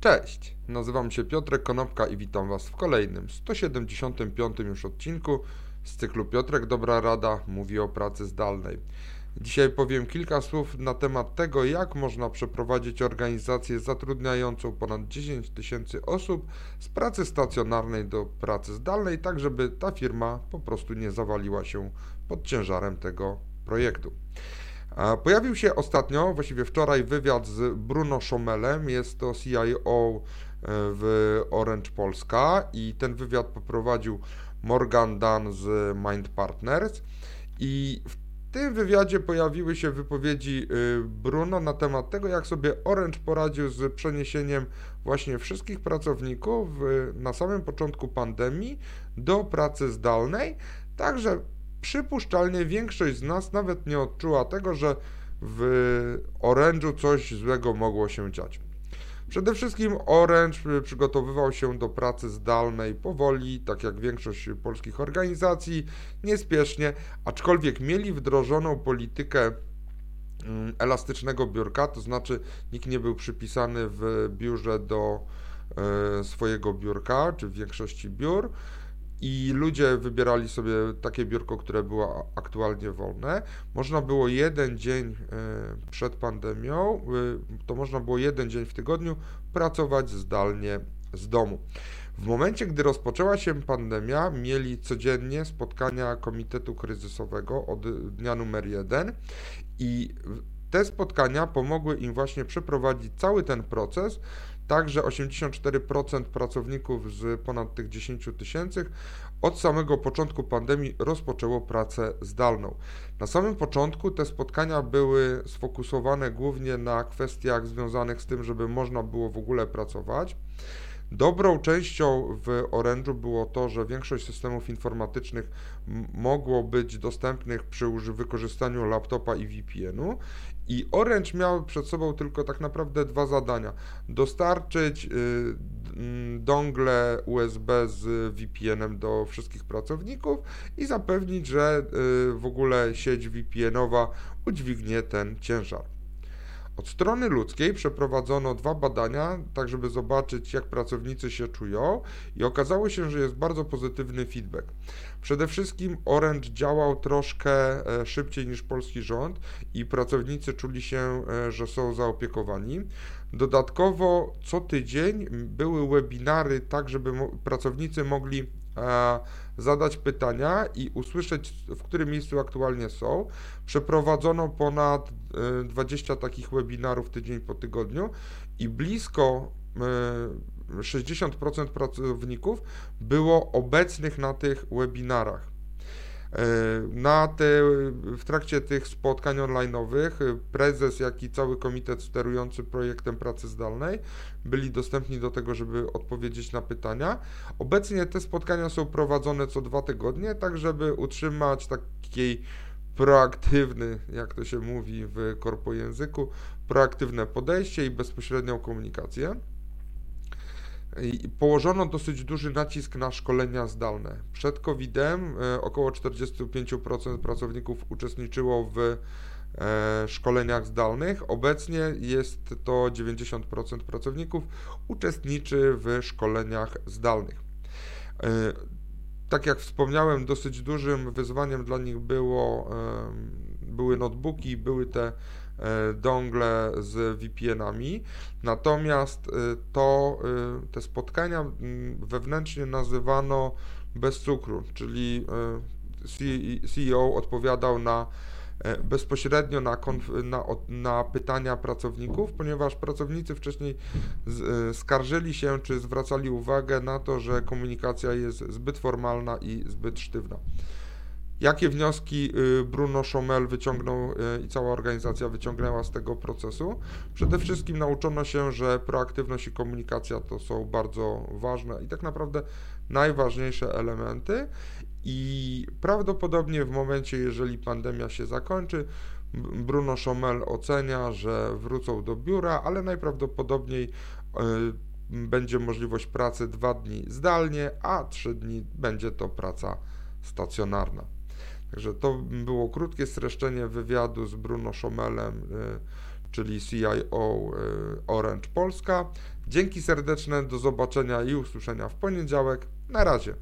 Cześć, nazywam się Piotrek Konopka i witam Was w kolejnym 175 już odcinku z cyklu Piotrek Dobra Rada mówi o pracy zdalnej. Dzisiaj powiem kilka słów na temat tego, jak można przeprowadzić organizację zatrudniającą ponad 10 tysięcy osób z pracy stacjonarnej do pracy zdalnej, tak żeby ta firma po prostu nie zawaliła się pod ciężarem tego projektu. Pojawił się ostatnio, właściwie wczoraj, wywiad z Bruno Schomelem, jest to CIO e, w Orange Polska i ten wywiad poprowadził Morgan Dan z Mind Partners. I w tym wywiadzie pojawiły się wypowiedzi y, Bruno na temat tego, jak sobie Orange poradził z przeniesieniem właśnie wszystkich pracowników na samym początku pandemii do pracy zdalnej, także przypuszczalnie większość z nas nawet nie odczuła tego, że w Orange'u coś złego mogło się dziać. Przede wszystkim Orange przygotowywał się do pracy zdalnej powoli, tak jak większość polskich organizacji, niespiesznie, aczkolwiek mieli wdrożoną politykę mm, elastycznego biurka, to znaczy nikt nie był przypisany w biurze do e, swojego biurka, czy w większości biur i ludzie wybierali sobie takie biurko, które było aktualnie wolne. Można było jeden dzień e, przed pandemią, e, to można było jeden dzień w tygodniu pracować zdalnie z domu. W momencie, gdy rozpoczęła się pandemia, mieli codziennie spotkania Komitetu Kryzysowego od dnia numer jeden i te spotkania pomogły im właśnie przeprowadzić cały ten proces, Także 84% pracowników z ponad tych 10 tysięcy od samego początku pandemii rozpoczęło pracę zdalną. Na samym początku te spotkania były sfokusowane głównie na kwestiach związanych z tym, żeby można było w ogóle pracować. Dobrą częścią w Orange'u było to, że większość systemów informatycznych mogło być dostępnych przy wykorzystaniu laptopa i VPN-u i Orange miał przed sobą tylko tak naprawdę dwa zadania. Dostarczyć y, dongle USB z VPN-em do wszystkich pracowników i zapewnić, że y, w ogóle sieć VPN-owa udźwignie ten ciężar. Od strony ludzkiej przeprowadzono dwa badania, tak żeby zobaczyć, jak pracownicy się czują, i okazało się, że jest bardzo pozytywny feedback. Przede wszystkim Orange działał troszkę e, szybciej niż polski rząd i pracownicy czuli się, e, że są zaopiekowani. Dodatkowo co tydzień były webinary, tak żeby pracownicy mogli zadać pytania i usłyszeć, w którym miejscu aktualnie są. Przeprowadzono ponad 20 takich webinarów tydzień po tygodniu i blisko 60% pracowników było obecnych na tych webinarach. E, na te, w trakcie tych spotkań online'owych prezes, jak i cały komitet sterujący projektem pracy zdalnej byli dostępni do tego, żeby odpowiedzieć na pytania. Obecnie te spotkania są prowadzone co dwa tygodnie, tak żeby utrzymać taki proaktywny, jak to się mówi w korpojęzyku, proaktywne podejście i bezpośrednią komunikację. Położono dosyć duży nacisk na szkolenia zdalne. Przed COVID-em e, około 45% pracowników uczestniczyło w e, szkoleniach zdalnych. Obecnie jest to 90% pracowników uczestniczy w szkoleniach zdalnych. E, tak jak wspomniałem, dosyć dużym wyzwaniem dla nich było, były notebooki, były te dongle z VPN-ami, natomiast e, to, e, te spotkania wewnętrznie nazywano bez cukru, czyli CEO odpowiadał na bezpośrednio na, na, na, pytania pracowników, ponieważ pracownicy wcześniej z, skarżyli się czy zwracali uwagę na to, że komunikacja jest zbyt formalna i zbyt sztywna. Jakie wnioski y, Bruno Schomel wyciągnął y, i cała organizacja wyciągnęła z tego procesu? Przede wszystkim nauczono się, że proaktywność i komunikacja to są bardzo ważne i tak naprawdę najważniejsze elementy. I prawdopodobnie w momencie, jeżeli pandemia się zakończy, Bruno Schomel ocenia, że wrócą do biura, ale najprawdopodobniej y, będzie możliwość pracy dwa dni zdalnie, a trzy dni będzie to praca stacjonarna. Także to było krótkie streszczenie wywiadu z Bruno Schomelem, y, czyli CIO e, Orange Polska. Dzięki serdeczne, do zobaczenia i usłyszenia w poniedziałek. Na razie.